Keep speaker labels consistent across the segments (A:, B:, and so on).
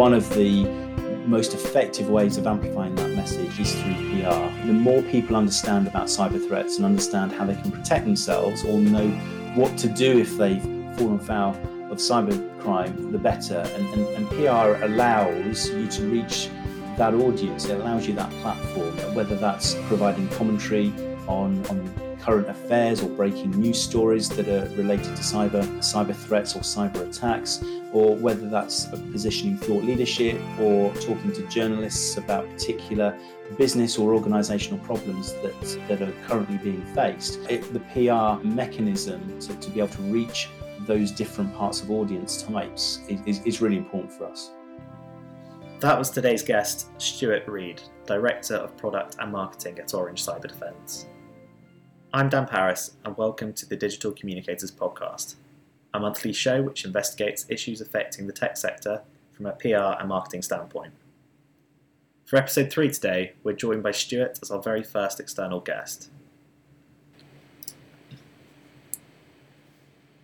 A: one of the most effective ways of amplifying that message is through PR. The more people understand about cyber threats and understand how they can protect themselves or know what to do if they've fallen foul of cybercrime, the better. And, and, and PR allows you to reach that audience, it allows you that platform, whether that's providing commentary on, on current affairs or breaking news stories that are related to cyber cyber threats or cyber attacks, or whether that's positioning thought leadership or talking to journalists about particular business or organizational problems that, that are currently being faced. It, the PR mechanism to, to be able to reach those different parts of audience types is, is really important for us.
B: That was today's guest, Stuart Reed, Director of Product and Marketing at Orange Cyber Defence. I'm Dan Paris, and welcome to the Digital Communicators Podcast, a monthly show which investigates issues affecting the tech sector from a PR and marketing standpoint. For episode 3 today, we're joined by Stuart as our very first external guest.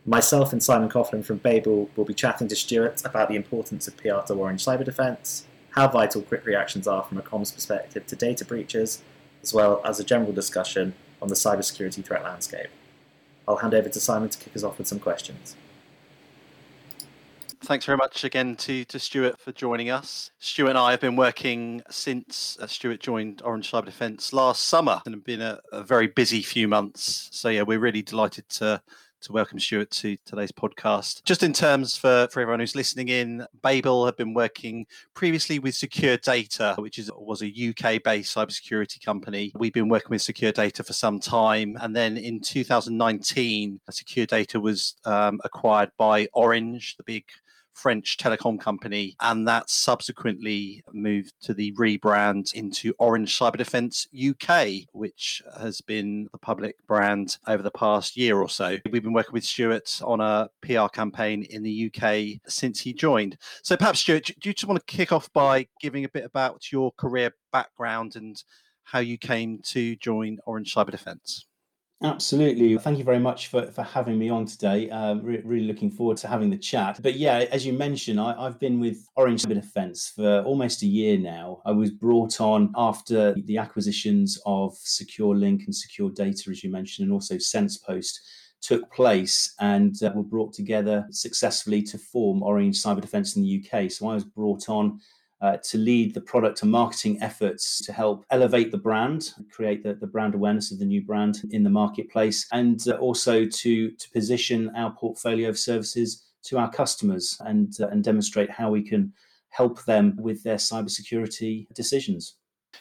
B: Myself and Simon Coughlin from Babel will be chatting to Stuart about the importance of PR to Orange Cyber Defence, how vital quick reactions are from a comms perspective to data breaches, as well as a general discussion on the cybersecurity threat landscape. I'll hand over to Simon to kick us off with some questions.
C: Thanks very much again to, to Stuart for joining us. Stuart and I have been working since uh, Stuart joined Orange Cyber Defence last summer and have been a, a very busy few months. So, yeah, we're really delighted to to welcome Stuart to today's podcast. Just in terms for, for everyone who's listening in, Babel have been working previously with Secure Data, which is was a UK based cybersecurity company. We've been working with Secure Data for some time. And then in 2019, Secure Data was um, acquired by Orange, the big French telecom company, and that subsequently moved to the rebrand into Orange Cyber Defence UK, which has been the public brand over the past year or so. We've been working with Stuart on a PR campaign in the UK since he joined. So perhaps, Stuart, do you just want to kick off by giving a bit about your career background and how you came to join Orange Cyber Defence?
A: Absolutely. Thank you very much for, for having me on today. Um, re- really looking forward to having the chat. But yeah, as you mentioned, I, have been with Orange Cyber Defence for almost a year now. I was brought on after the acquisitions of Secure Link and Secure Data, as you mentioned, and also SensePost took place and uh, were brought together successfully to form Orange Cyber Defence in the UK. So I was brought on uh, to lead the product and marketing efforts to help elevate the brand, create the, the brand awareness of the new brand in the marketplace, and uh, also to, to position our portfolio of services to our customers and, uh, and demonstrate how we can help them with their cybersecurity decisions.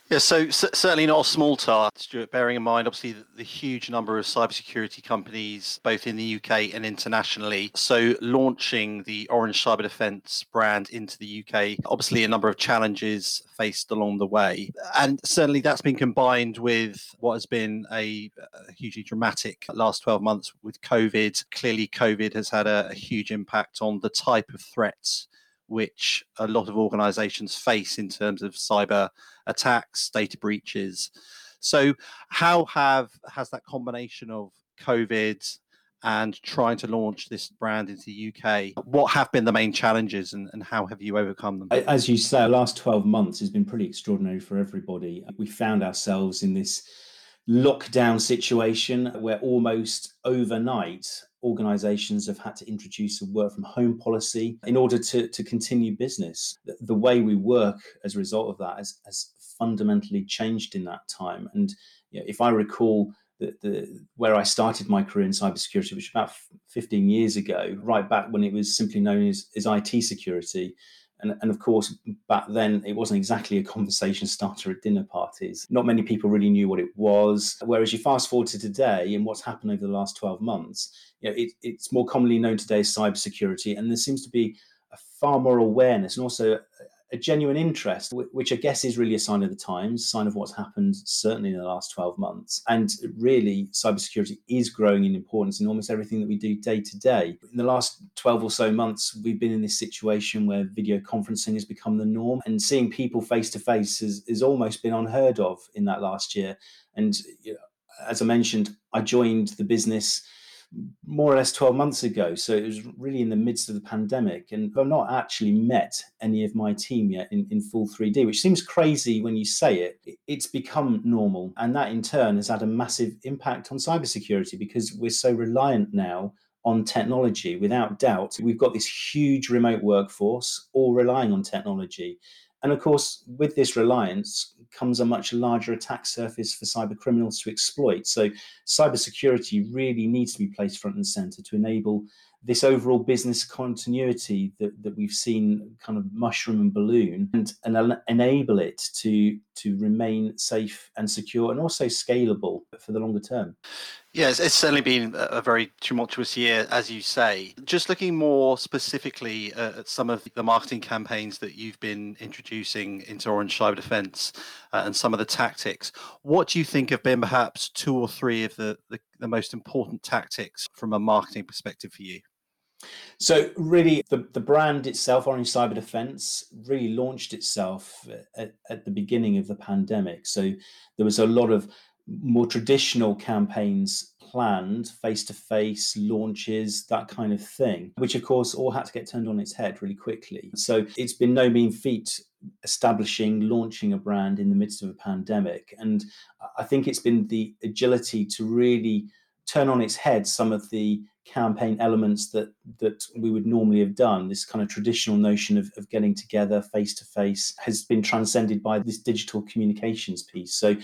C: Yeah, so certainly not a small task, Stuart, bearing in mind, obviously, the, the, huge number of cybersecurity companies, both in the UK and internationally. So, launching the Orange Cyber Defence brand into the UK, obviously, a number of challenges faced along the way. And certainly that's been combined with what has been a, a hugely dramatic last 12 months with COVID. Clearly, COVID has had a, a huge impact on the type of threats which a lot of organizations face in terms of cyber attacks, data breaches. So, how have has that combination of COVID and trying to launch this brand into the UK, what have been the main challenges and, and how have you overcome them?
A: As you say, the last 12 months has been pretty extraordinary for everybody. We found ourselves in this lockdown situation where almost overnight organizations have had to introduce a work from home policy in order to, to continue business. The, way we work as a result of that has, has fundamentally changed in that time. And you know, if I recall, the, the, where I started my career in cybersecurity, which was about 15 years ago, right back when it was simply known as, as IT security. And, and of course, back then, it wasn't exactly a conversation starter at dinner parties. Not many people really knew what it was. Whereas you fast forward to today and what's happened over the last 12 months, you know, it, it's more commonly known today as cybersecurity. And there seems to be a far more awareness and also a genuine interest, which I guess is really a sign of the times, sign of what's happened certainly in the last 12 months. And really, cybersecurity is growing in importance in almost everything that we do day to day. In the last 12 or so months, we've been in this situation where video conferencing has become the norm, and seeing people face to face has almost been unheard of in that last year. And you know, as I mentioned, I joined the business more or less 12 months ago. So it was really in the midst of the pandemic. And I've not actually met any of my team yet in, in full 3D, which seems crazy when you say it. It's become normal. And that in turn has had a massive impact on cybersecurity because we're so reliant now on technology. Without doubt, we've got this huge remote workforce all relying on technology. And of course, with this reliance comes a much larger attack surface for cyber criminals to exploit. So, cybersecurity really needs to be placed front and center to enable this overall business continuity that, that we've seen kind of mushroom and balloon and, and enable it to to remain safe and secure and also scalable for the longer term.
C: Yes, it's certainly been a very tumultuous year, as you say. Just looking more specifically at some of the marketing campaigns that you've been introducing into Orange Cyber Defence uh, and some of the tactics, what do you think have been perhaps two or three of the, the, the most important tactics from a marketing perspective for you?
A: So really, the, the brand itself, Orange Cyber Defence, really launched itself at, at the beginning of the pandemic. So there was a lot of more traditional campaigns planned, face to face launches, that kind of thing, which of course all had to get turned on its head really quickly. So it's been no mean feat establishing, launching a brand in the midst of a pandemic. And I think it's been the agility to really turn on its head some of the campaign elements that that we would normally have done. This kind of traditional notion of, of getting together face to face has been transcended by this digital communications piece. So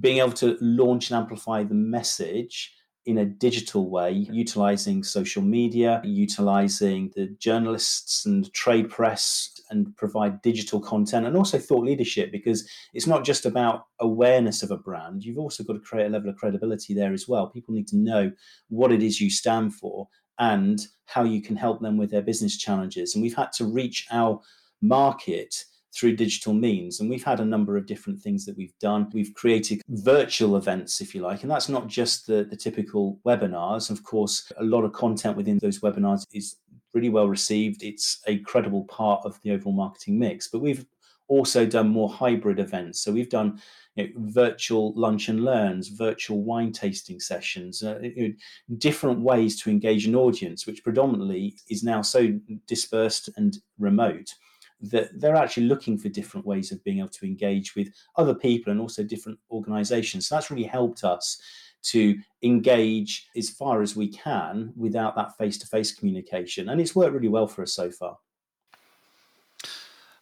A: being able to launch and amplify the message in a digital way, utilizing social media, utilizing the journalists and trade press and provide digital content and also thought leadership because it's not just about awareness of a brand. You've also got to create a level of credibility there as well. People need to know what it is you stand for and how you can help them with their business challenges. And we've had to reach our market through digital means. And we've had a number of different things that we've done. We've created virtual events, if you like, and that's not just the, the typical webinars. Of course, a lot of content within those webinars is really well received. It's a credible part of the overall marketing mix. But we've also done more hybrid events. So we've done you know, virtual lunch and learns, virtual wine tasting sessions, uh, you know, different ways to engage an audience, which predominantly is now so dispersed and remote that they're actually looking for different ways of being able to engage with other people and also different organizations. So that's really helped us to engage as far as we can without that face to face communication. And it's worked really well for us so far.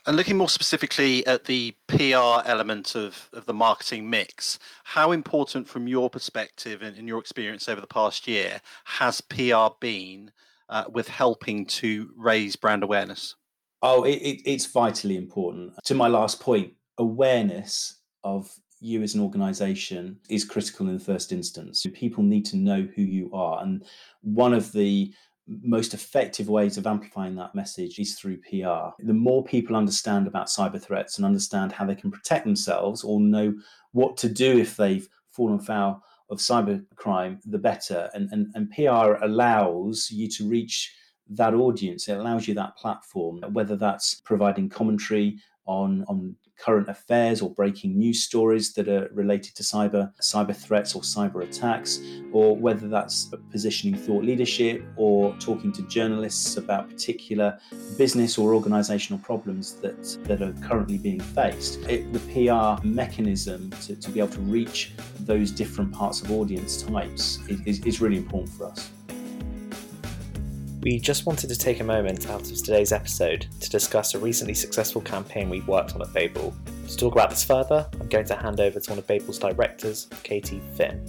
C: And looking more specifically at the PR element of, of the marketing mix, how important, from your perspective and in your experience over the past year, has PR been uh, with helping to raise brand awareness?
A: Oh, it, it, it's vitally important. To my last point, awareness of you as an organization is critical in the first instance. People need to know who you are. And one of the most effective ways of amplifying that message is through PR. The more people understand about cyber threats and understand how they can protect themselves or know what to do if they've fallen foul of cyber crime, the better. And, and, and PR allows you to reach that audience. It allows you that platform, whether that's providing commentary on, on current affairs or breaking news stories that are related to cyber cyber threats or cyber attacks, or whether that's positioning thought leadership or talking to journalists about particular business or organizational problems that, that are currently being faced. It, the PR mechanism to, to be able to reach those different parts of audience types is, is really important for us.
B: We just wanted to take a moment out of today's episode to discuss a recently successful campaign we worked on at Babel. To talk about this further, I'm going to hand over to one of Babel's directors, Katie Finn.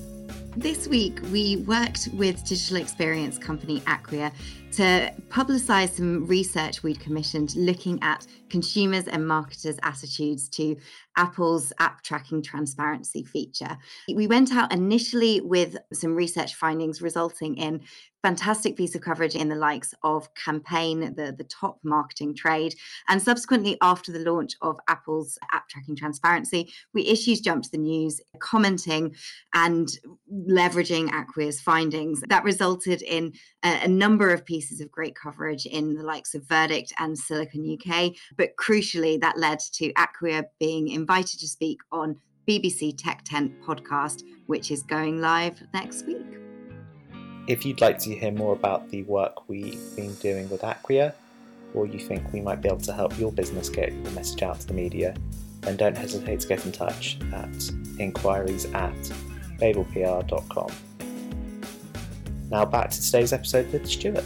D: This week, we worked with digital experience company Acquia to publicise some research we'd commissioned looking at consumers and marketers' attitudes to Apple's app tracking transparency feature. We went out initially with some research findings resulting in fantastic piece of coverage in the likes of Campaign, the, the top marketing trade. And subsequently, after the launch of Apple's app tracking transparency, we issues jumped to the news, commenting and leveraging Acquia's findings. That resulted in a, a number of pieces of great coverage in the likes of Verdict and Silicon UK. But crucially, that led to Acquia being invited to speak on BBC Tech Tent podcast, which is going live next week.
B: If you'd like to hear more about the work we've been doing with Acquia, or you think we might be able to help your business get your message out to the media, then don't hesitate to get in touch at inquiries at babelpr.com. Now back to today's episode with Stuart.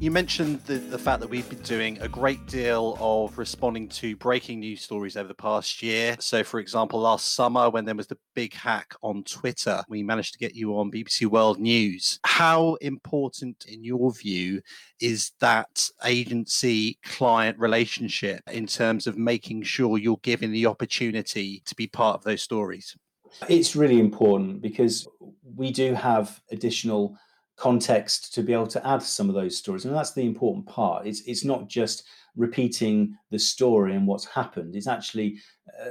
C: You mentioned the, the fact that we've been doing a great deal of responding to breaking news stories over the past year. So, for example, last summer when there was the big hack on Twitter, we managed to get you on BBC World News. How important, in your view, is that agency client relationship in terms of making sure you're given the opportunity to be part of those stories?
A: It's really important because we do have additional context to be able to add some of those stories. And that's the important part. It's, it's not just repeating the story and what's happened, it's actually uh,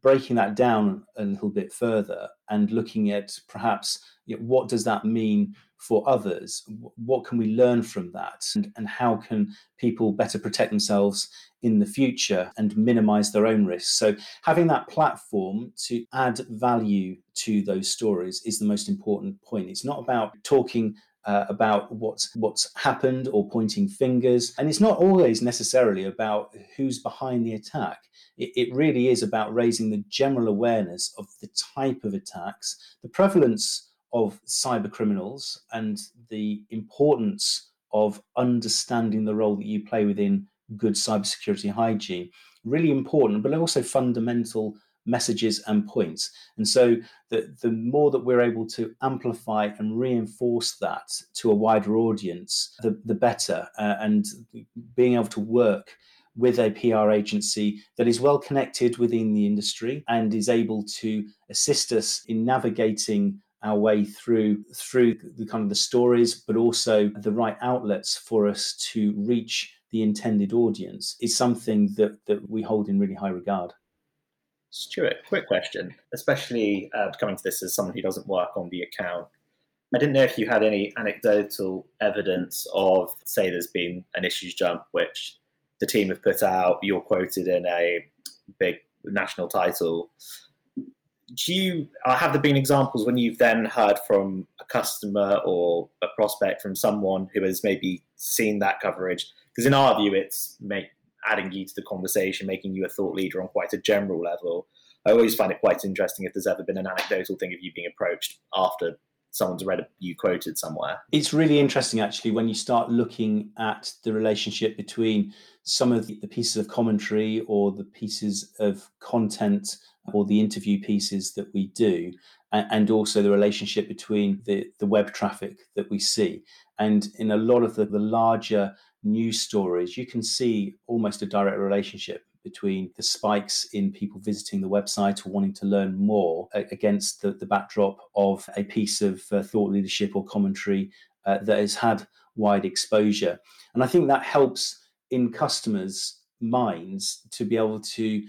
A: breaking that down a little bit further and looking at perhaps you know, what does that mean for others? What can we learn from that? And, and how can people better protect themselves in the future and minimize their own risks. So, having that platform to add value to those stories is the most important point. It's not about talking uh, about what's what's happened or pointing fingers, and it's not always necessarily about who's behind the attack. It, it really is about raising the general awareness of the type of attacks, the prevalence of cyber criminals, and the importance of understanding the role that you play within good cybersecurity hygiene. Really important, but also fundamental messages and points. And so the, the more that we're able to amplify and reinforce that to a wider audience, the, the better. Uh, and being able to work with a PR agency that is well connected within the industry and is able to assist us in navigating our way through through the kind of the stories but also the right outlets for us to reach the intended audience is something that, that we hold in really high regard.
B: Stuart, quick question, especially uh, coming to this as someone who doesn't work on the account. I didn't know if you had any anecdotal evidence of, say, there's been an issues jump which the team have put out, you're quoted in a big national title. Do you have there been examples when you've then heard from a customer or a prospect from someone who has maybe seen that coverage because in our view, it's make, adding you to the conversation, making you a thought leader on quite a general level. I always find it quite interesting if there's ever been an anecdotal thing of you being approached after someone's read you quoted somewhere.
A: It's really interesting actually when you start looking at the relationship between some of the, pieces of commentary or the pieces of content or the interview pieces that we do and, and also the relationship between the, the web traffic that we see. And in a lot of the, the larger news stories, you can see almost a direct relationship between the spikes in people visiting the website or wanting to learn more against the, the backdrop of a piece of uh, thought leadership or commentary uh, that has had wide exposure. And I think that helps in customers' minds to be able to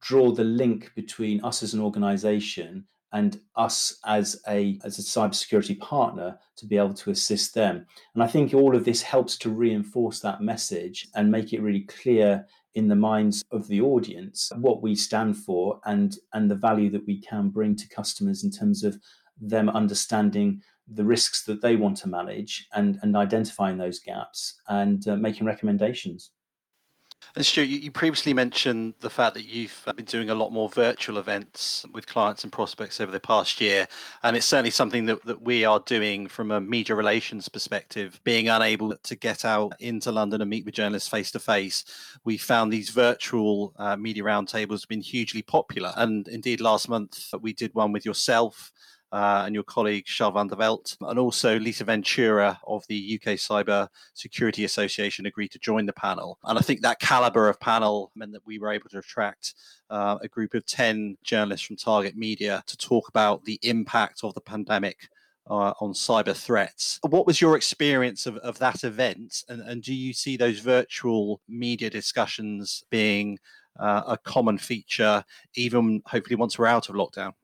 A: draw the link between us as an organization and us as a as a cybersecurity partner to be able to assist them. And I think all of this helps to reinforce that message and make it really clear in the minds of the audience what we stand for and and the value that we can bring to customers in terms of them understanding the risks that they want to manage and and identifying those gaps and uh, making recommendations.
C: And Stuart, you previously mentioned the fact that you've uh, been doing a lot more virtual events with clients and prospects over the past year. And it's certainly something that, that we are doing from a media relations perspective, being unable to get out into London and meet with journalists face to face. We found these virtual uh, media roundtables have been hugely popular. And indeed, last month we did one with yourself uh, and your colleague Charl van der Walt, and also Lisa Ventura of the UK Cyber Security Association agreed to join the panel. And I think that caliber of panel meant that we were able to attract uh, a group of 10 journalists from Target Media to talk about the impact of the pandemic uh, on cyber threats. What was your experience of, of that event? And, and do you see those virtual media discussions being uh, a common feature, even hopefully once we're out of lockdown?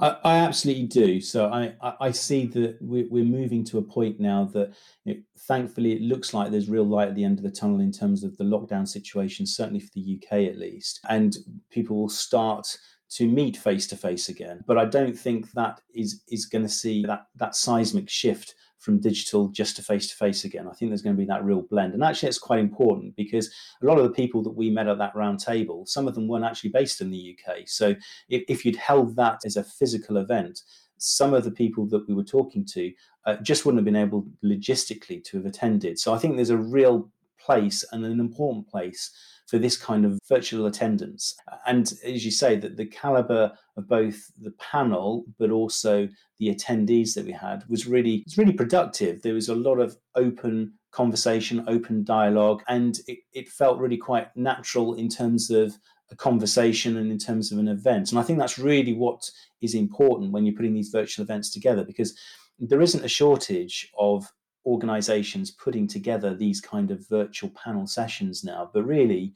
A: I, I absolutely do. So I, I see that we're, moving to a point now that thankfully it looks like there's real light at the end of the tunnel in terms of the lockdown situation, certainly for the UK at least. And people will start to meet face to face again. But I don't think that is is going to see that that seismic shift from digital just to face to face again. I think there's going to be that real blend. And actually, it's quite important because a lot of the people that we met at that round table, some of them weren't actually based in the UK. So if, if you'd held that as a physical event, some of the people that we were talking to uh, just wouldn't have been able logistically to have attended. So I think there's a real place and an important place for this kind of virtual attendance. And as you say, that the caliber of both the panel but also the attendees that we had was really was really productive. There was a lot of open conversation, open dialogue, and it, it felt really quite natural in terms of a conversation and in terms of an event. And I think that's really what is important when you're putting these virtual events together because there isn't a shortage of organizations putting together these kind of virtual panel sessions now. But really,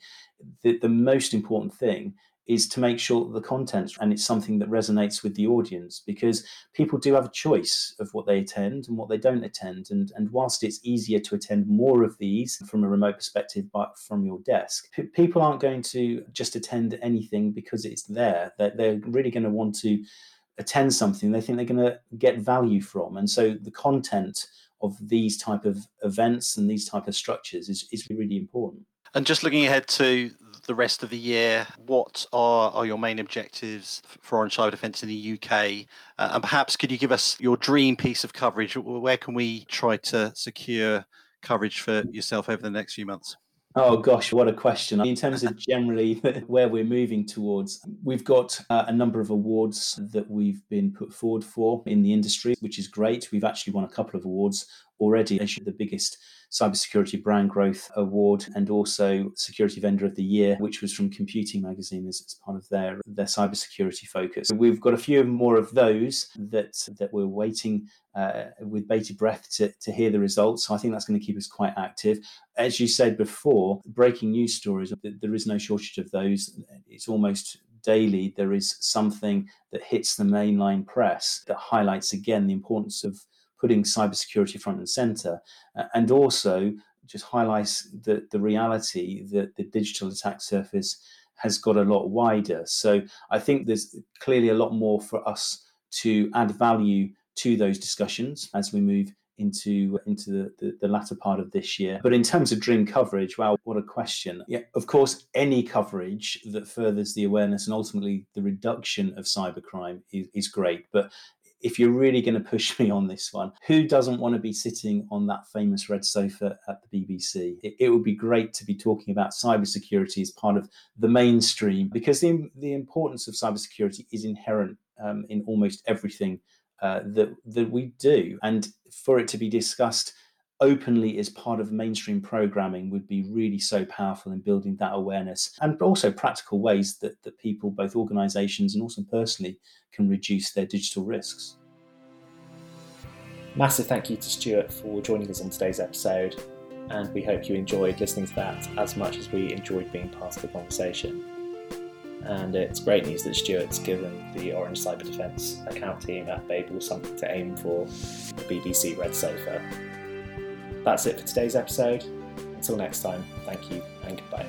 A: the, the most important thing is to make sure that the content and it's something that resonates with the audience because people do have a choice of what they attend and what they don't attend. And and whilst it's easier to attend more of these from a remote perspective but from your desk p- people aren't going to just attend anything because it's there. They're, they're really going to want to attend something. They think they're going to get value from. And so the content of these type of events and these type of structures is, is really important.
C: And just looking ahead to the rest of the year, what are, are your main objectives for Orange Cyber Defence in the UK? Uh, and perhaps could you give us your dream piece of coverage? Where can we try to secure coverage for yourself over the next few months?
A: Oh gosh, what a question. In terms of generally where we're moving towards, we've got uh, a number of awards that we've been put forward for in the industry, which is great. We've actually won a couple of awards already. The biggest Cybersecurity Brand Growth Award and also Security Vendor of the Year, which was from Computing Magazine as, as part of their, their cybersecurity focus. We've got a few more of those that, that we're waiting uh, with bated breath to, to hear the results. So I think that's going to keep us quite active. As you said before, breaking news stories, there is no shortage of those. It's almost daily there is something that hits the mainline press that highlights again the importance of putting cybersecurity front and center, uh, and also just highlights the, the reality that the digital attack surface has got a lot wider. So I think there's clearly a lot more for us to add value to those discussions as we move into into the, the, the, latter part of this year. But in terms of dream coverage, wow, what a question. Yeah, of course, any coverage that furthers the awareness and ultimately the reduction of cybercrime is, is great. But if you're really going to push me on this one, who doesn't want to be sitting on that famous red sofa at the BBC? It, it would be great to be talking about cybersecurity as part of the mainstream because the, the importance of cybersecurity is inherent um, in almost everything uh, that that we do, and for it to be discussed openly as part of mainstream programming would be really so powerful in building that awareness and also practical ways that, that people, both organizations and also personally, can reduce their digital risks.
B: Massive thank you to Stuart for joining us on today's episode, and we hope you enjoyed listening to that as much as we enjoyed being part of the conversation. And it's great news that Stuart's given the Orange Cyber Defence account team at Babel something to aim for the BBC Red Sofa. That's it for today's episode. Until next time, thank you and goodbye.